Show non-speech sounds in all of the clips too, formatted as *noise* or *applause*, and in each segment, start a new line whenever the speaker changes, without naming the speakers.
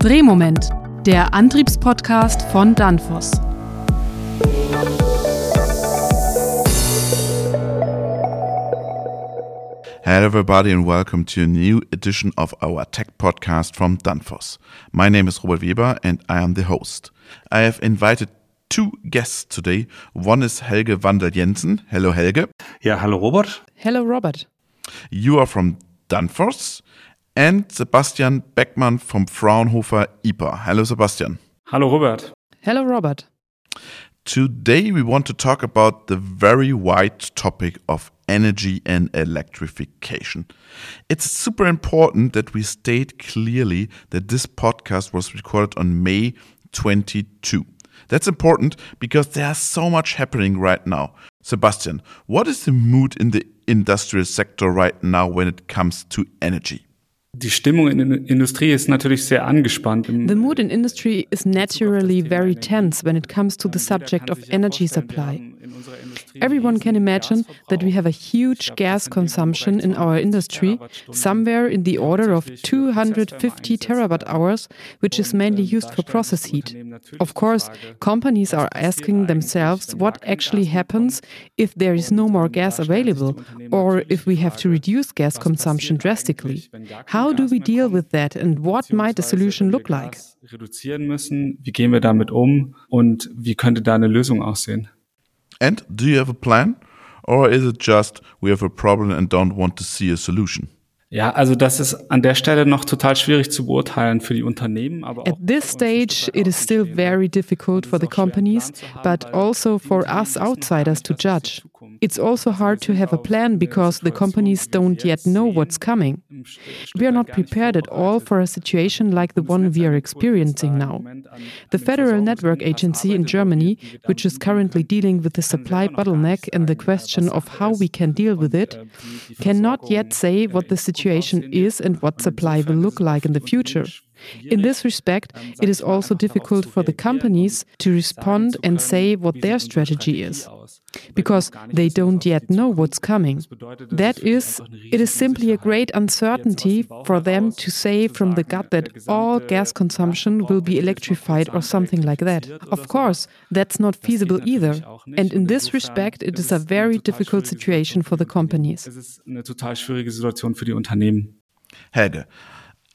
Drehmoment, der Antriebspodcast von Danfoss.
Hello, everybody, and welcome to a new edition of our tech podcast from Danfoss. My name is Robert Weber, and I am the host. I have invited two guests today. One is Helge Wandel Jensen. Hello, Helge.
Ja, hallo Robert.
Hello, Robert.
You are from Danfoss. And Sebastian Beckmann from Fraunhofer IPA. Hello, Sebastian.
Hello, Robert.
Hello, Robert.
Today, we want to talk about the very wide topic of energy and electrification. It's super important that we state clearly that this podcast was recorded on May 22. That's important because there's so much happening right now. Sebastian, what is the mood in the industrial sector right now when it comes to energy?
Die Stimmung in der Industrie ist natürlich sehr angespannt.
The mood in industry is naturally very tense when it comes to the subject of energy supply. Everyone can imagine that we have a huge gas consumption in our industry, somewhere in the order of 250 terawatt hours, which is mainly used for process heat. Of course, companies are asking themselves what actually happens if there is no more gas available, or if we have to reduce gas consumption drastically. How do we deal with that, and what might a solution look like?
Reduzieren müssen. Wie gehen wir damit um und wie könnte da eine Lösung aussehen?
And do you have a plan? Or is it just we have a problem and don't want to see a solution?
Ja, also das ist an der Stelle noch total schwierig zu beurteilen für die Unternehmen. Aber
At this stage, it is still very difficult for the companies, but also for us outsiders to judge. It's also hard to have a plan because the companies don't yet know what's coming. We are not prepared at all for a situation like the one we are experiencing now. The Federal Network Agency in Germany, which is currently dealing with the supply bottleneck and the question of how we can deal with it, cannot yet say what the situation is and what supply will look like in the future. In this respect, it is also difficult for the companies to respond and say what their strategy is, because they don't yet know what's coming. That is, it is simply a great uncertainty for them to say from the gut that all gas consumption will be electrified or something like that. Of course, that's not feasible either. And in this respect, it is a very difficult situation for the companies.
Es ist eine total schwierige Situation für die Unternehmen.
Helge,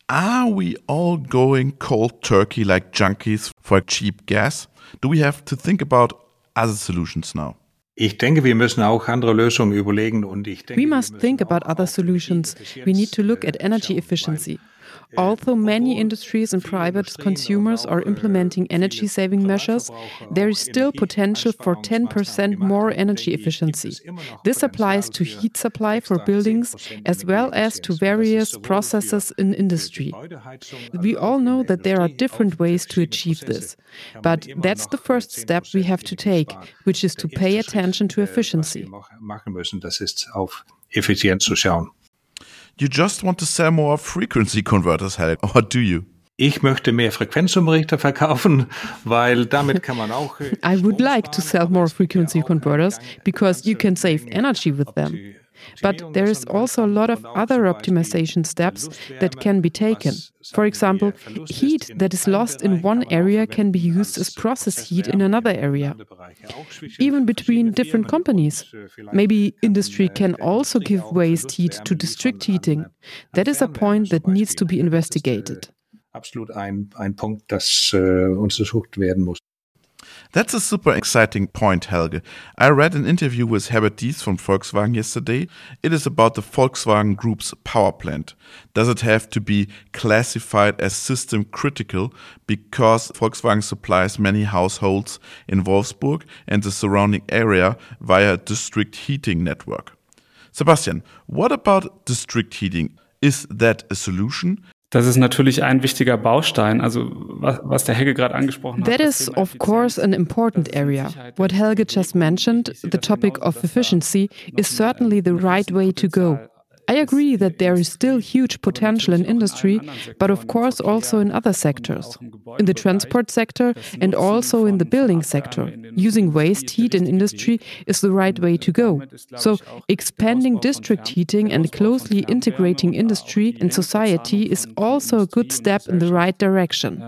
are we all going cold turkey like junkies for cheap gas? Do we have to think about other solutions now?
Ich denke, wir müssen auch andere Lösungen überlegen und ich denke,
We must think about other solutions. We need to look at energy efficiency. Although many industries and private consumers are implementing energy saving measures, there is still potential for 10% more energy efficiency. This applies to heat supply for buildings as well as to various processes in industry. We all know that there are different ways to achieve this, but that's the first step we have to take, which is to pay attention to efficiency.
Effizienz zu schauen.
You just want to sell more frequency converters, Helge, or do you?
Ich möchte mehr Frequenzumrichter verkaufen, weil damit kann man auch. äh, *laughs*
I would like to sell more frequency
auch
converters because you can save energy with them.
Opti-
But there is also a lot of other optimization steps that can be taken. For example, heat that is lost in one area can be used as process heat in another area, even between different companies. Maybe industry can also give waste heat to district heating. That is a point that needs to be investigated.
Absolut ein, ein Punkt, das äh, untersucht werden muss.
That's a super exciting point, Helge. I read an interview with Herbert Diess from Volkswagen yesterday. It is about the Volkswagen Group's power plant. Does it have to be classified as system critical because Volkswagen supplies many households in Wolfsburg and the surrounding area via a district heating network? Sebastian, what about district heating? Is that a solution?
Das ist natürlich ein wichtiger Baustein, also was, was der Helge gerade angesprochen hat.
That is, of course, an important area. What Helge just mentioned, the
das
topic of efficiency, is certainly the right way to go. I agree that there is still huge potential in industry, but of course also in other sectors. In the transport sector and also in the building sector. Using waste heat in industry is the right way to go. So, expanding district heating and closely integrating industry and society is also a good step in the right direction.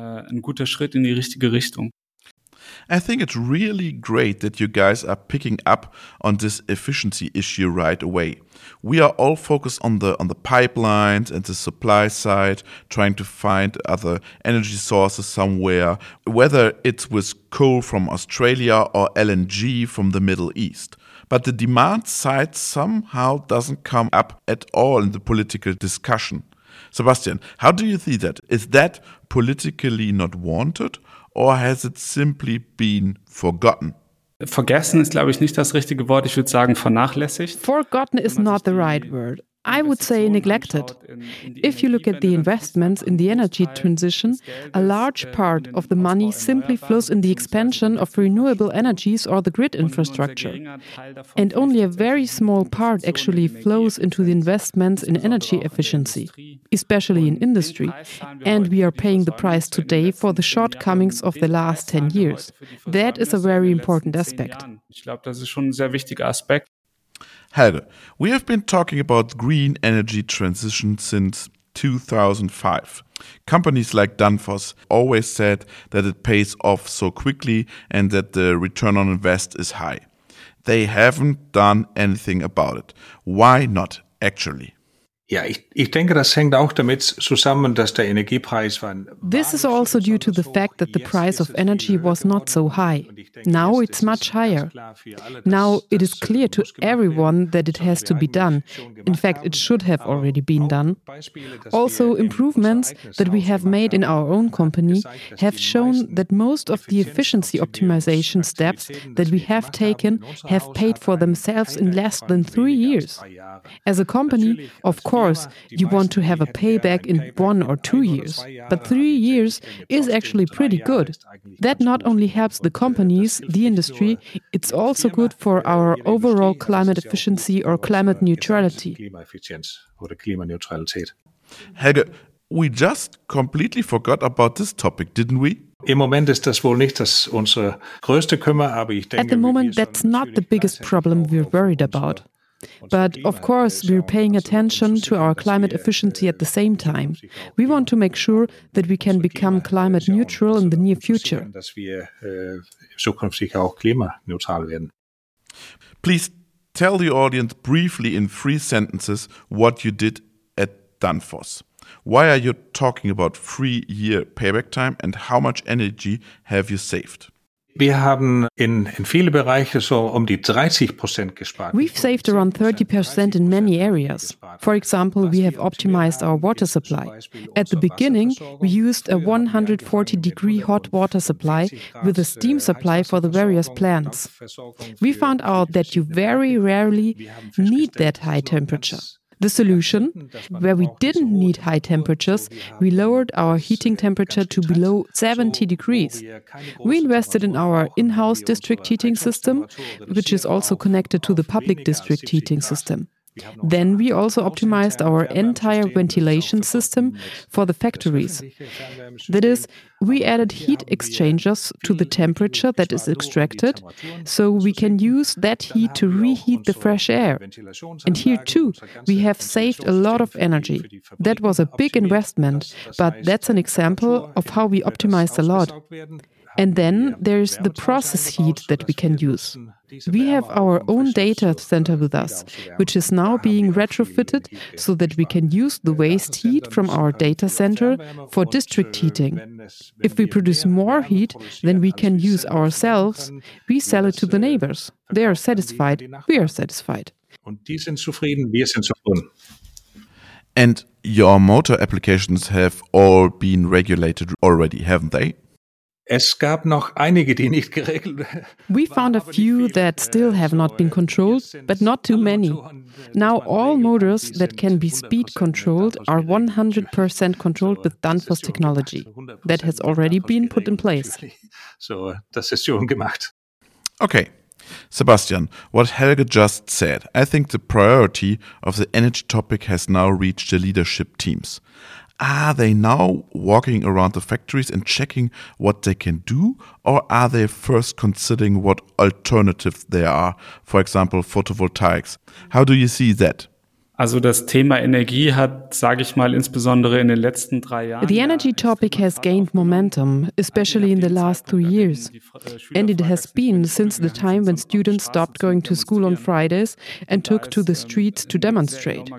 I think it's really great that you guys are picking up on this efficiency issue right away. We are all focused on the on the pipelines and the supply side, trying to find other energy sources somewhere, whether it's with coal from Australia or LNG from the Middle East. But the demand side somehow doesn't come up at all in the political discussion. Sebastian, how do you see that? Is that politically not wanted or has it simply been forgotten?
Vergessen ist, glaube ich, nicht das richtige Wort. Ich würde sagen vernachlässigt.
Forgotten is not the right word. I would say neglected. If you look at the investments in the energy transition, a large part of the money simply flows in the expansion of renewable energies or the grid infrastructure. And only a very small part actually flows into the investments in energy efficiency, especially in industry. And we are paying the price today for the shortcomings of the last 10 years. That is a very important aspect.
Ich glaube, das ist schon ein sehr wichtiger Aspekt.
Helge, we have been talking about green energy transition since 2005. Companies like Danfoss always said that it pays off so quickly and that the return on invest is high. They haven't done anything about it. Why not, actually?
Ja, ich, ich denke, das hängt auch damit zusammen, dass der Energiepreis war.
This is also due to the fact that the price of energy was not so high. Now it's much higher. Now it is clear to everyone that it has to be done. In fact, it should have already been done. Also, improvements that we have made in our own company have shown that most of the efficiency optimization steps that we have taken have paid for themselves in less than three years. As a company, of course, course, you want to have a payback in one or two years, but three years is actually pretty good. That not only helps the companies, the industry, it's also good for our overall climate efficiency or climate neutrality.
Helge, we just completely forgot about this topic, didn't we?
Im Moment ist das wohl nicht das unsere größte Kümmer, aber ich denke,
At the moment, that's not the biggest problem we're worried about. But of course, we're paying attention to our climate efficiency at the same time. We want to make sure that we can become climate neutral in the near future.
Dass wir zukünftig auch klimaneutral werden.
Please tell the audience briefly in three sentences what you did at Danfoss. Why are you talking about three year payback time and how much energy have you saved?
Wir haben in, in viele Bereiche so um die 30 Prozent gespart.
We've saved around 30% in many areas. For example, we have optimized our water supply. At the beginning, we used a 140 degree hot water supply with a steam supply for the various plants. We found out that you very rarely need that high temperature. The solution, where we didn't need high temperatures, we lowered our heating temperature to below 70 degrees. We invested in our in house district heating system, which is also connected to the public district heating system. Then we also optimized our entire ventilation system for the factories. That is, we added heat exchangers to the temperature that is extracted, so we can use that heat to reheat the fresh air. And here too, we have saved a lot of energy. That was a big investment, but that's an example of how we optimized a lot. And then there's the process heat that we can use. We have our own data center with us, which is now being retrofitted so that we can use the waste heat from our data center for district heating. If we produce more heat than we can use ourselves, we sell it to the neighbors. They are satisfied, we are satisfied.
Und die sind zufrieden, wir sind zufrieden.
And your motor applications have all been regulated already, haven't they?
Es gab noch einige, die nicht geregelt
We found a few that still have not been controlled, but not too many. Now all motors that can be speed controlled are 100% controlled with Danfoss technology. That has already been put in place.
So, das ist schon gemacht.
Okay. Sebastian, what Helge just said, I think the priority of the energy topic has now reached the leadership teams. Are they now walking around the factories and checking what they can do, or are they first considering what alternatives there are, for example, photovoltaics? How do you see that?
Also das Thema Energie hat, sage ich mal, insbesondere in den letzten drei Jahren.
The energy topic has gained momentum, especially in the last two years. And it has been since the time when students stopped going to school on Fridays and took to the streets to demonstrate.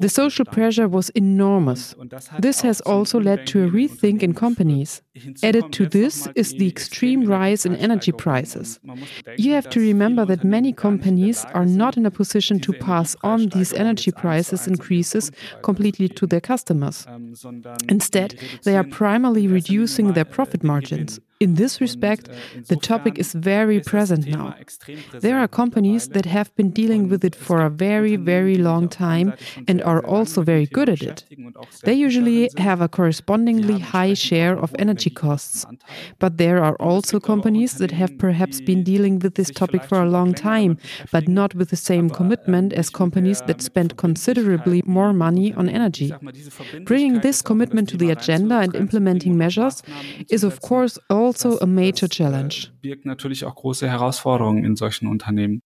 The social pressure was enormous. This has also led to a rethink in companies. Added to this is the extreme rise in energy prices. You have to remember that many companies are not in a position to pass on these energy prices increases completely to their customers. Instead, they are primarily reducing their profit margins. In this respect, the topic is very present now. There are companies that have been dealing with it for a very, very long time and are also very good at it. They usually have a correspondingly high share of energy costs. But there are also companies that have perhaps been dealing with this topic for a long time, but not with the same commitment as companies that spend considerably more money on energy. Bringing this commitment to the agenda and implementing measures is, of course, also also a major challenge.
Birgt natürlich auch große Herausforderungen in solchen Unternehmen.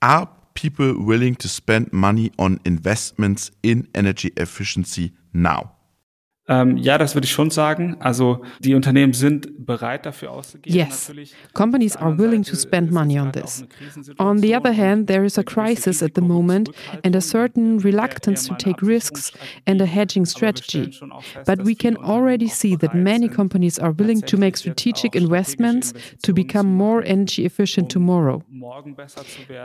Are people willing to spend money on investments in energy efficiency now?
Ähm, ja, das würde ich schon sagen. Also die Unternehmen sind bereit dafür auszugeben.
Yes, companies are willing to spend money on this. On the other hand, there is a crisis at the moment and a certain reluctance to take risks and a hedging strategy. But we can already see that many companies are willing to make strategic investments to become more energy efficient tomorrow.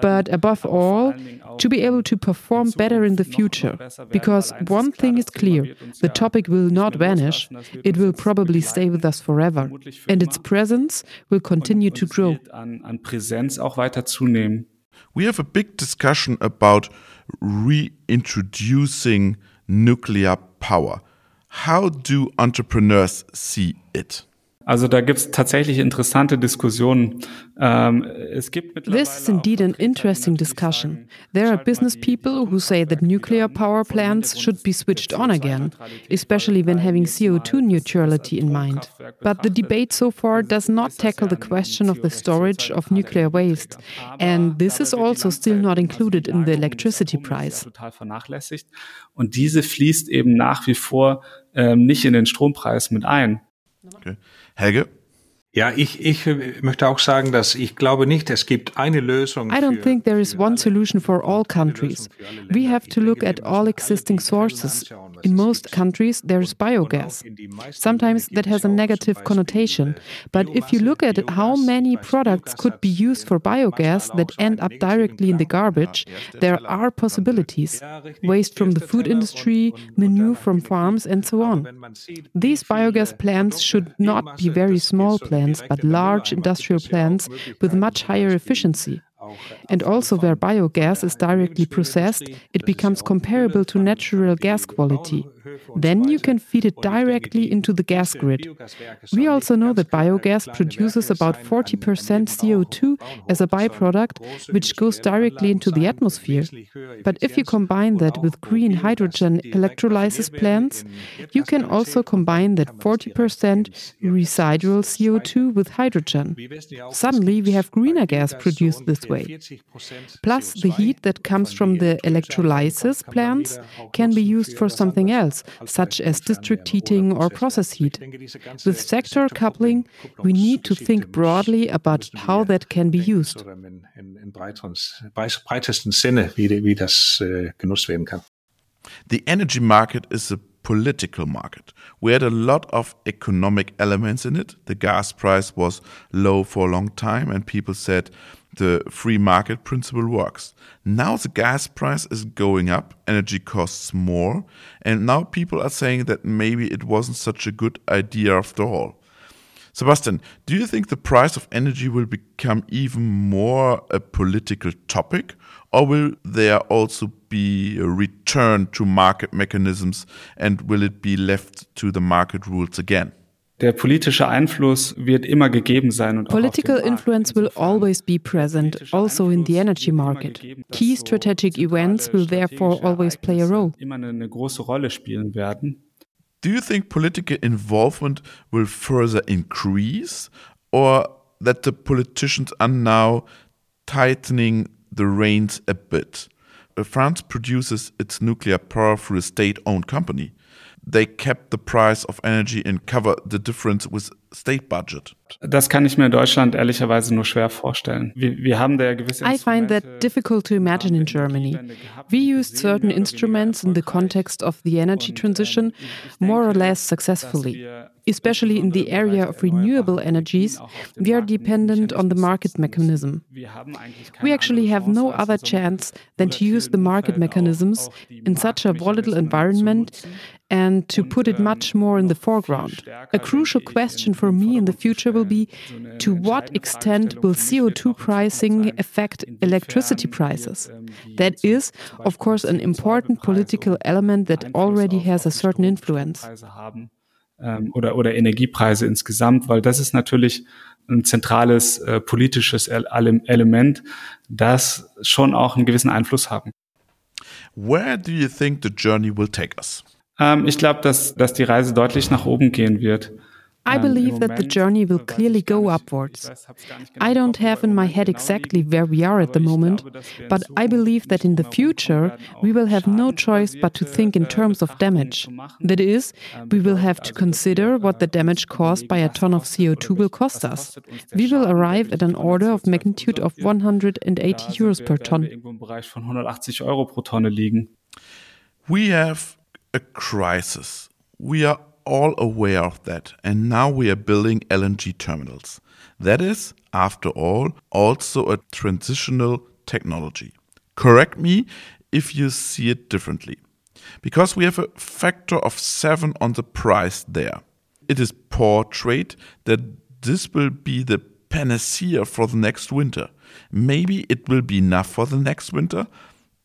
But above all, to be able to perform better in the future. Because one thing is clear the topic will not vanish, it will probably stay with us forever. And its presence will continue to grow.
We have a big discussion about reintroducing nuclear power. How do entrepreneurs see it?
Also da gibt es tatsächlich interessante Diskussionen. Ähm, es gibt
This is indeed an interesting discussion. There are business people who say that nuclear power plants should be switched on again, especially when having CO2 neutrality in mind. But the debate so far does not tackle the question of the storage of nuclear waste, and this is also still not included in the electricity price.
Und diese fließt eben nach wie vor ähm, nicht in den Strompreis mit ein.
Okay. Helge?
Ja, ich, ich möchte auch sagen, dass ich glaube nicht, es gibt eine Lösung.
I don't think there is one solution for all countries. We have to look at all existing sources. In most countries, there is biogas. Sometimes that has a negative connotation. But if you look at how many products could be used for biogas that end up directly in the garbage, there are possibilities. Waste from the food industry, manure from farms, and so on. These biogas plants should not be very small plants plants, but large industrial plants with much higher efficiency. And also, where biogas is directly processed, it becomes comparable to natural gas quality. Then you can feed it directly into the gas grid. We also know that biogas produces about 40% CO2 as a byproduct, which goes directly into the atmosphere. But if you combine that with green hydrogen electrolysis plants, you can also combine that 40% residual CO2 with hydrogen. Suddenly, we have greener gas produced this way. Plus, the heat that comes from the electrolysis plants can be used for something else such as district heating or process heat. With sector coupling, we need to think broadly about how that can be used.
The energy market is a political market. We had a lot of economic elements in it. The gas price was low for a long time, and people said the free market principle works. Now the gas price is going up, energy costs more, and now people are saying that maybe it wasn't such a good idea after all. Sebastian, do you think the price of energy will become even more a political topic, or will there also be a return to market mechanisms and will it be left to the market rules again?
Der politische Einfluss wird immer gegeben sein. Und
Political influence will always be present, also in the energy market. Key strategic events will therefore always play a role.
Immer eine, eine große Rolle spielen werden.
Do you think political involvement will further increase or that the politicians are now tightening the reins a bit? Uh, France produces its nuclear power through a state owned company. They kept the price of energy and cover the difference with state budget.
Das kann ich mir in Deutschland ehrlicherweise nur schwer vorstellen. Wir, wir haben da ja gewisse
I find that difficult to imagine in Germany. We used certain instruments in the context of the energy transition more or less successfully. Especially in the area of renewable energies, we are dependent on the market mechanism. We actually have no other chance than to use the market mechanisms in such a volatile environment and to put it much more in the foreground. A crucial question for me in the future will be to what extent will CO2 pricing affect electricity prices? That is, of course, an important political element that already has a certain influence.
Ähm, oder, oder Energiepreise insgesamt, weil das ist natürlich ein zentrales äh, politisches Element, das schon auch einen gewissen Einfluss haben.
Where do you think the journey will take us?
Ähm, ich glaube, dass, dass die Reise deutlich nach oben gehen wird.
I believe that the journey will clearly go upwards. I don't have in my head exactly where we are at the moment, but I believe that in the future we will have no choice but to think in terms of damage. That is, we will have to consider what the damage caused by a ton of CO2 will cost us. We will arrive at an order of magnitude of 180 euros per ton.
We have a crisis. We are all aware of that, and now we are building LNG terminals. That is, after all, also a transitional technology. Correct me if you see it differently. Because we have a factor of 7 on the price there. It is portrayed that this will be the panacea for the next winter. Maybe it will be enough for the next winter,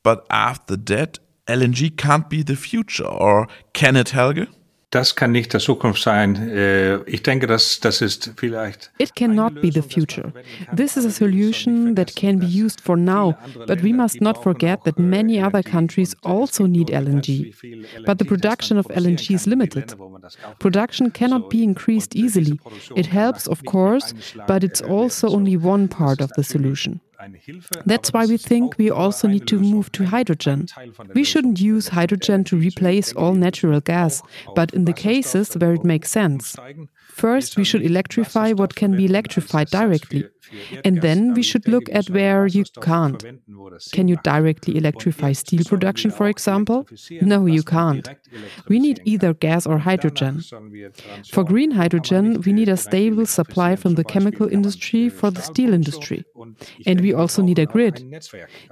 but after that, LNG can't be the future, or can it, Helge?
Das kann nicht der Zukunft sein. Äh, ich denke, dass das ist vielleicht.
It cannot be the future. This is a solution that can be used for now, but we must not forget that many other countries also need LNG. But the production of LNG is limited. Production cannot be increased easily. It helps, of course, but it's also only one part of the solution. That's why we think we also need to move to hydrogen. We shouldn't use hydrogen to replace all natural gas, but in the cases where it makes sense. First, we should electrify what can be electrified directly. And then we should look at where you can't. Can you directly electrify steel production, for example? No, you can't. We need either gas or hydrogen. For green hydrogen, we need a stable supply from the chemical industry for the steel industry. And we also need a grid.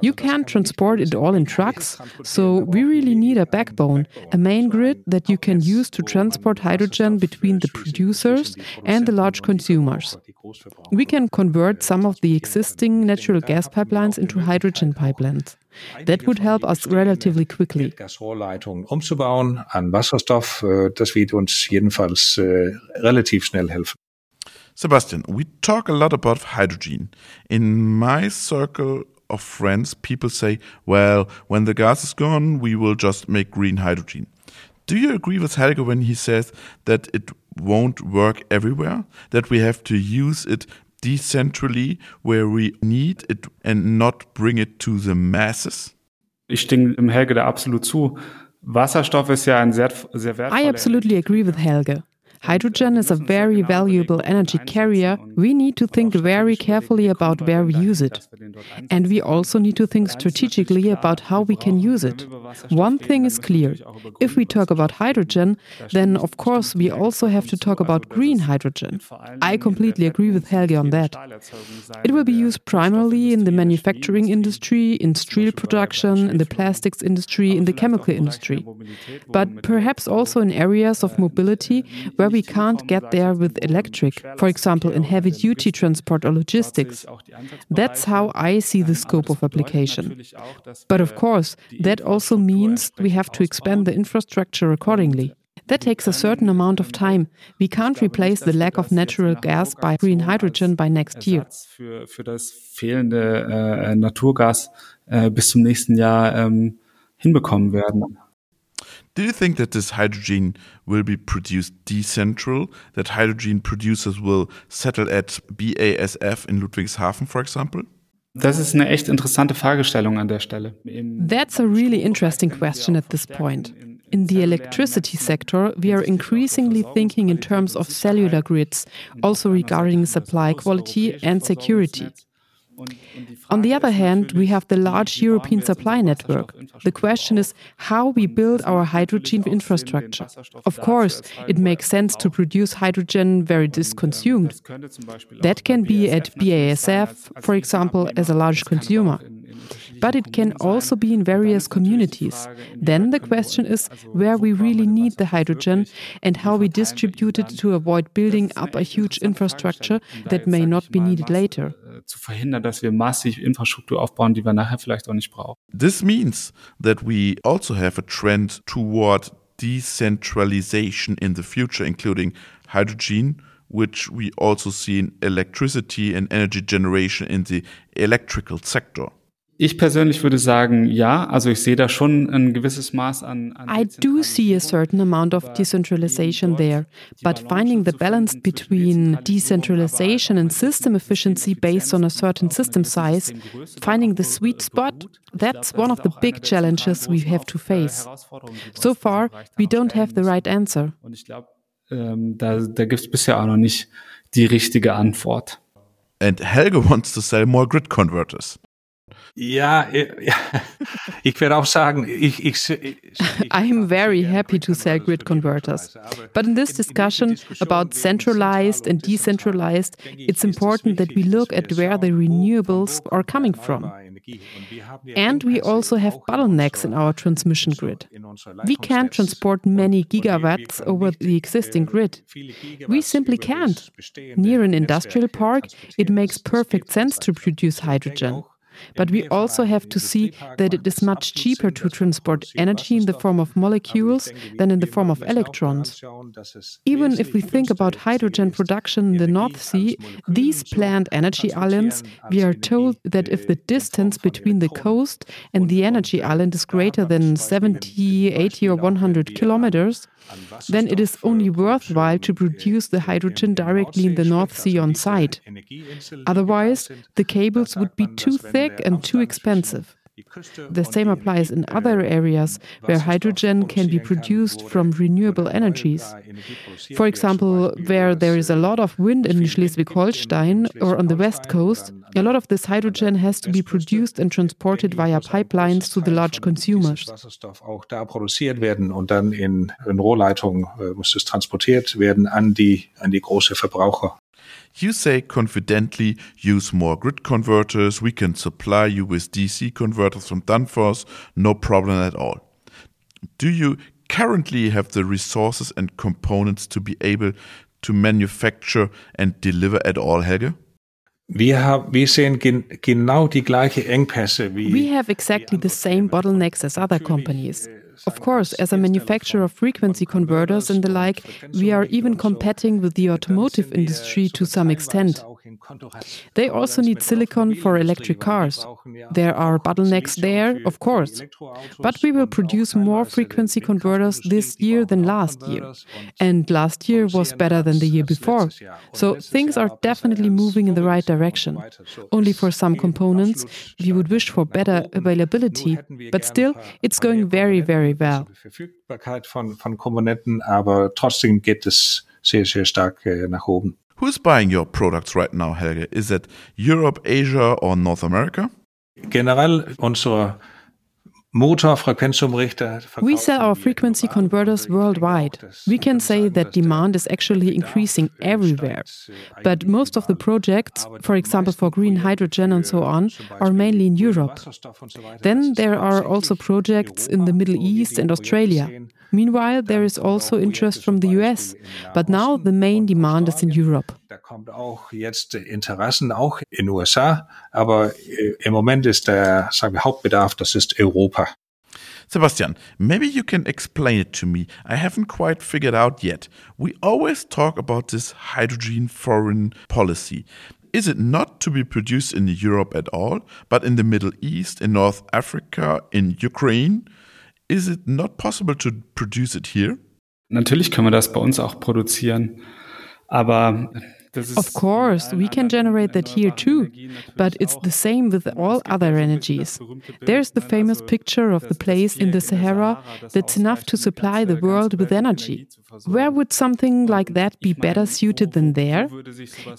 You can't transport it all in trucks, so we really need a backbone, a main grid that you can use to transport hydrogen between the producers and the large consumers. We can convert some of the existing natural gas pipelines into hydrogen pipelines. That would help us relatively quickly.
Gasrohrleitungen umzubauen an Wasserstoff, äh, das wird uns jedenfalls äh, relativ schnell helfen.
Sebastian, we talk a lot about hydrogen. In my circle of friends, people say, well, when the gas is gone, we will just make green hydrogen. Do you agree with Helge when he says that it won't work everywhere? That we have to use it decentrally where we need it and not bring it to the masses?
Ich stimme dem Helge da absolut zu. Wasserstoff ist ja ein sehr, sehr wertvoller.
I absolutely agree with Helge. Hydrogen is a very valuable energy carrier. We need to think very carefully about where we use it. And we also need to think strategically about how we can use it. One thing is clear if we talk about hydrogen, then of course we also have to talk about green hydrogen. I completely agree with Helge on that. It will be used primarily in the manufacturing industry, in steel production, in the plastics industry, in the chemical industry, but perhaps also in areas of mobility where we can't get there with electric, for example, in heavy duty transport or logistics. That's how I see the scope of application. But of course, that also means we have to expand the infrastructure accordingly. That takes a certain amount of time. We can't replace the lack of natural gas by green hydrogen by next year.
Für, das fehlende äh, Naturgas äh, bis zum nächsten Jahr ähm, hinbekommen werden.
Do you think that this hydrogen will be produced decentral? That hydrogen producers will settle at BASF in Ludwigshafen, for example?
Das ist eine echt interessante Fragestellung an der Stelle.
That's a really interesting question at this point. In the electricity sector, we are increasingly thinking in terms of cellular grids, also regarding supply quality and security. On the other hand, we have the large European supply network. The question is how we build our hydrogen infrastructure. Of course, it makes sense to produce hydrogen where it is consumed. That can be at BASF, for example, as a large consumer. But it can also be in various communities. Then the question is where we really need the hydrogen and how we distribute it to avoid building up a huge infrastructure that may not be needed later.
Zu verhindern, dass wir massiv Infrastruktur aufbauen, die wir nachher vielleicht auch nicht brauchen.
This means that we also have a trend toward decentralization in the future, including hydrogen, which we also see in electricity and energy generation in the electrical sector.
Ich persönlich würde sagen, ja. Also ich sehe da schon ein gewisses Maß an. an
I do see a certain amount of decentralization there, but finding the balance between decentralization and system efficiency based on a certain system size, finding the sweet spot, that's one of the big challenges we have to face. So far, we don't have the right answer.
Und ich glaube, ähm, da, da gibt es bisher auch noch nicht die richtige Antwort.
And Helge wants to sell more grid converters.
Ja, *laughs* ich werde auch sagen, ich, ich, *laughs* ich
I'm very happy to sell grid converters. But in this discussion about centralized and decentralized, it's important that we look at where the renewables are coming from. And we also have bottlenecks in our transmission grid. We can't transport many gigawatts over the existing grid. We simply can't. Near an industrial park, it makes perfect sense to produce hydrogen. But we also have to see that it is much cheaper to transport energy in the form of molecules than in the form of electrons. Even if we think about hydrogen production in the North Sea, these planned energy islands, we are told that if the distance between the coast and the energy island is greater than 70, 80, or 100 kilometers, then it is only worthwhile to produce the hydrogen directly in the North Sea on site. Otherwise, the cables would be too thick and too expensive. The same applies in other areas where hydrogen can be produced from renewable energies. For example, where there is a lot of wind in Schleswig Holstein or on the west coast, a lot of this hydrogen has to be produced and transported via pipelines to the large consumers.
Auch da produziert werden und dann in, Rohrleitungen äh, muss es transportiert werden an die, an die große Verbraucher.
You say confidently use more grid converters, we can supply you with DC converters from Danfoss, no problem at all. Do you currently have the resources and components to be able to manufacture and deliver at all, Helge?
Wir, haben, wir sehen gen, genau die gleiche Engpässe wie
We have exactly er the same bottlenecks as other companies. Øh, Of course, as a manufacturer of frequency converters and the like, we are even competing with the automotive industry to some extent. They also need silicon for electric cars. There are bottlenecks there, of course. But we will produce more frequency converters this year than last year. And last year was better than the year before. So things are definitely moving in the right direction. Only for some components, we would wish for better availability. But still, it's going very, very well.
Verfügbarkeit von, von Komponenten, aber trotzdem geht es sehr, sehr stark äh, nach oben.
Who's buying your products right now, Helge? Is it Europe, Asia, or North America?
Generell unsere Motorfrequenzumrichter
We sell our frequency converters worldwide. We can say that demand is actually increasing everywhere. But most of the projects, for example for green hydrogen and so on, are mainly in Europe. Then there are also projects in the Middle East and Australia. Meanwhile, there is also interest from the US, but now the main demand is in Europe.
Da kommt auch jetzt Interessen auch in USA, aber äh, im Moment ist der sagen wir, Hauptbedarf, das ist Europa.
Sebastian, maybe you can explain it to me. I haven't quite figured out yet. We always talk about this hydrogen foreign policy. Is it not to be produced in Europe at all, but in the Middle East, in North Africa, in Ukraine? Is it not possible to produce it here?
Natürlich können wir das bei uns auch produzieren, aber
Of course, we can generate that here too, but it's the same with all other energies. There's the famous picture of the place in the Sahara that's enough to supply the world with energy. Where would something like that be better suited than there?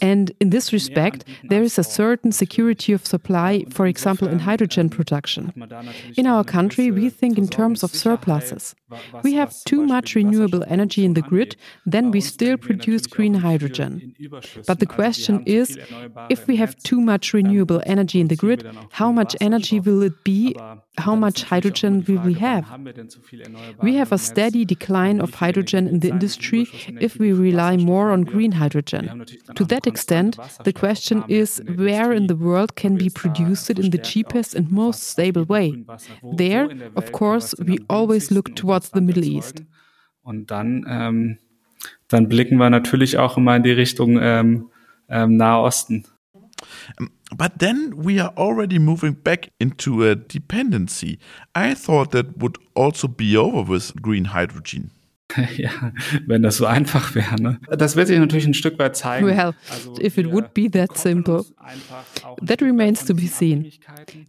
And in this respect, there is a certain security of supply, for example, in hydrogen production. In our country, we think in terms of surpluses. We have too much renewable energy in the grid, then we still produce green hydrogen. But the question is if we have too much renewable energy in the grid, how much energy will it be? How much hydrogen will we have? We have a steady decline of hydrogen in the industry if we rely more on green hydrogen. To that extent, the question is where in the world can we produce it in the cheapest and most stable way? There, of course, we always look towards the Middle East.
Und dann ähm, dann blicken wir natürlich auch immer in die Richtung ähm, ähm, Nahe Osten.
But then we are already moving back into a dependency. I thought that would also be over with green hydrogen. *laughs*
ja, wenn das so einfach wäre. Ne? Das wird sich natürlich ein Stück weit zeigen.
Well, also if it would be that simple, that remains to be seen.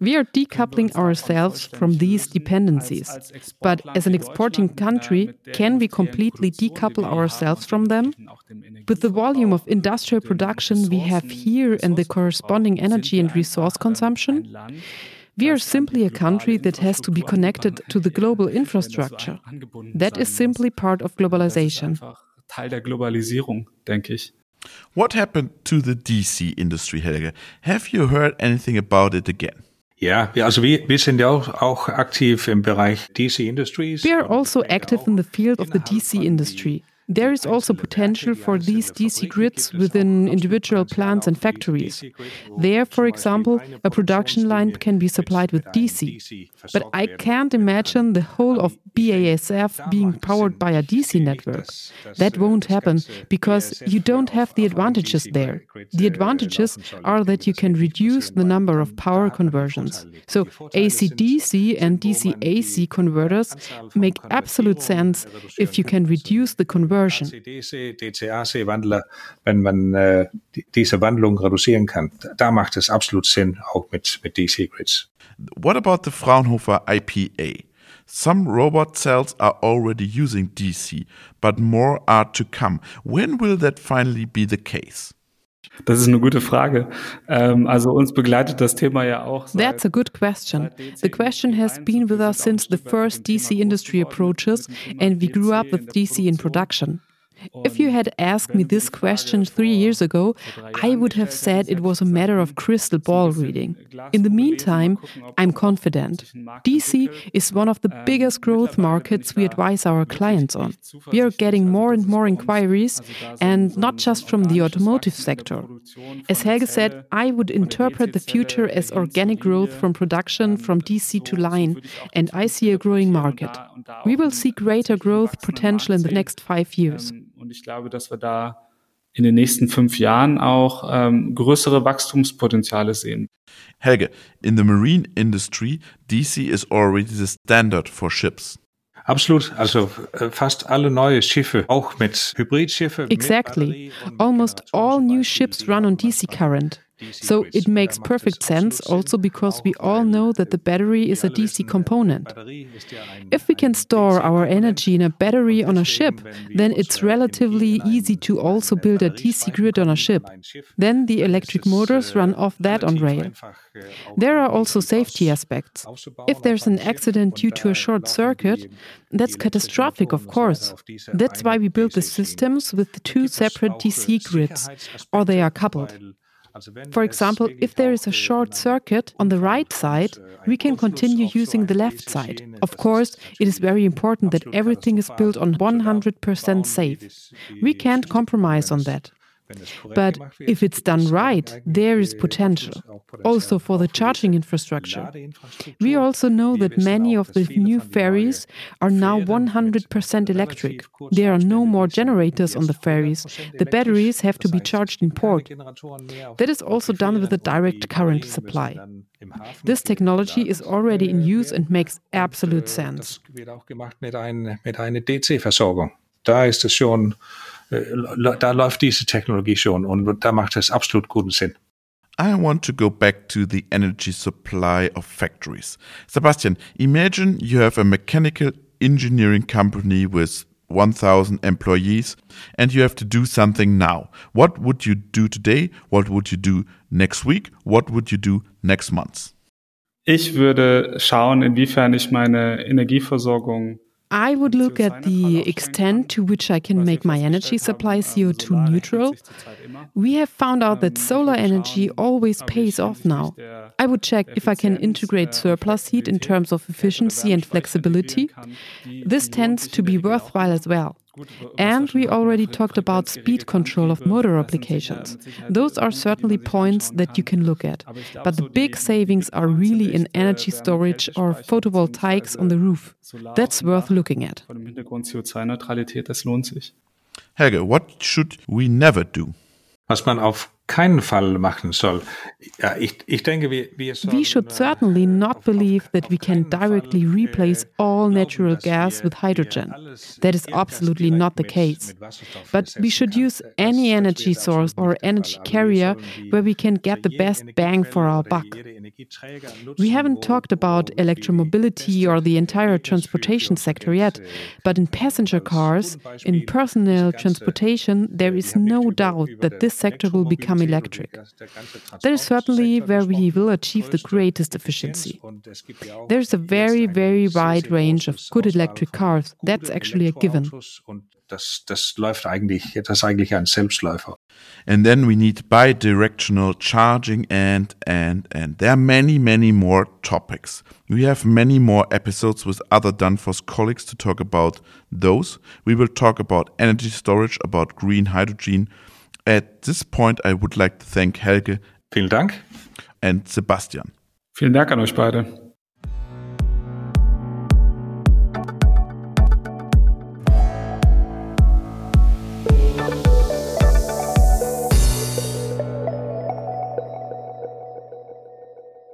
We are decoupling ourselves from these dependencies. But as an exporting country, can we completely decouple ourselves from them? With the volume of industrial production we have here and the corresponding energy and resource consumption, we are simply a country that has to be connected to the global infrastructure. That is simply part of globalization.
Teil der Globalisierung, denke ich.
What happened to the DC industry, Helge? Have you heard anything about it again?
Ja, also wir, wir sind ja auch, auch aktiv im Bereich DC Industries.
We are also active in the field of the DC industry. There is also potential for these DC grids within individual plants and factories. There, for example, a production line can be supplied with DC. But I can't imagine the whole of BASF being powered by a DC network. That won't happen because you don't have the advantages there. The advantages are that you can reduce the number of power conversions. So AC DC and DC AC converters make absolute sense if you can reduce the conversion conversion.
DC-DC-Wandler, wenn man äh, diese Wandlung reduzieren kann, da macht es absolut Sinn, auch mit, mit DC-Grids.
What about the Fraunhofer IPA? Some robot cells are already using DC, but more are to come. When will that finally be the case?
Das ist eine gute Frage. Ähm, also uns begleitet das Thema ja auch.
That's a good question. The question has been with us since the first DC industry approaches, and we grew up with DC in production. If you had asked me this question three years ago, I would have said it was a matter of crystal ball reading. In the meantime, I'm confident. DC is one of the biggest growth markets we advise our clients on. We are getting more and more inquiries, and not just from the automotive sector. As Helge said, I would interpret the future as organic growth from production from DC to line, and I see a growing market. We will see greater growth potential in the next five years.
Und ich glaube, dass wir da in den nächsten fünf Jahren auch ähm, größere Wachstumspotenziale sehen.
Helge, in the marine industry, DC is already the standard for ships.
Absolut. Also äh, fast alle neue Schiffe, auch mit Hybridschiffe.
Exactly. Almost all new ships run on DC current. So it makes perfect sense also because we all know that the battery is a DC component. If we can store our energy in a battery on a ship, then it's relatively easy to also build a DC grid on a ship. Then the electric motors run off that on rail. There are also safety aspects. If there's an accident due to a short circuit, that's catastrophic, of course. That's why we build the systems with the two separate DC grids, or they are coupled. For example, if there is a short circuit on the right side, we can continue using the left side. Of course, it is very important that everything is built on 100% safe. We can't compromise on that. But if it's done right, there is potential, also for the charging infrastructure. We also know that many of the new ferries are now 100% electric. There are no more generators on the ferries. The batteries have to be charged in port. That is also done with a direct current supply. This technology is already in use and makes absolute sense.
Da ist es schon Øh, der läuft diese Technologie schon und da macht es absolut guten Sinn.
I want to go back to the energy supply of factories. Sebastian, imagine you have a mechanical engineering company with 1,000 employees and you have to do something now. What would you do today? What would you do next week? What would you do next month?
Ich würde schauen, inwiefern ich meine Energieversorgung
I would look at the extent to which I can make my energy supply CO2 neutral. We have found out that solar energy always pays off now. I would check if I can integrate surplus heat in terms of efficiency and flexibility. This tends to be worthwhile as well. And we already talked about speed control of motor applications. Those are certainly points that you can look at. But the big savings are really in energy storage or photovoltaics on the roof. That's worth looking at.
Helge, what should we never do?
Was man auf keinen Fall machen soll. Ja, ich, ich denke, wir, wir
we should certainly not believe that we can directly replace all natural gas with hydrogen. That is absolutely not the case. But we should use any energy source or energy carrier where we can get the best bang for our buck. We haven't talked about electromobility or the entire transportation sector yet, but in passenger cars, in personal transportation, there is no doubt that this sector will become electric. That is certainly where we will achieve the greatest efficiency. There's a very, very wide range of good electric cars. That's actually a given.
Das, das läuft eigentlich, das ist eigentlich ein Selbstläufer.
And then we need bi-directional charging and, and, and. There are many, many more topics. We have many more episodes with other Danfoss colleagues to talk about those. We will talk about energy storage, about green hydrogen, at this point, I would like to thank Helge.
Vielen Dank.
And Sebastian.
Vielen Dank an euch beide.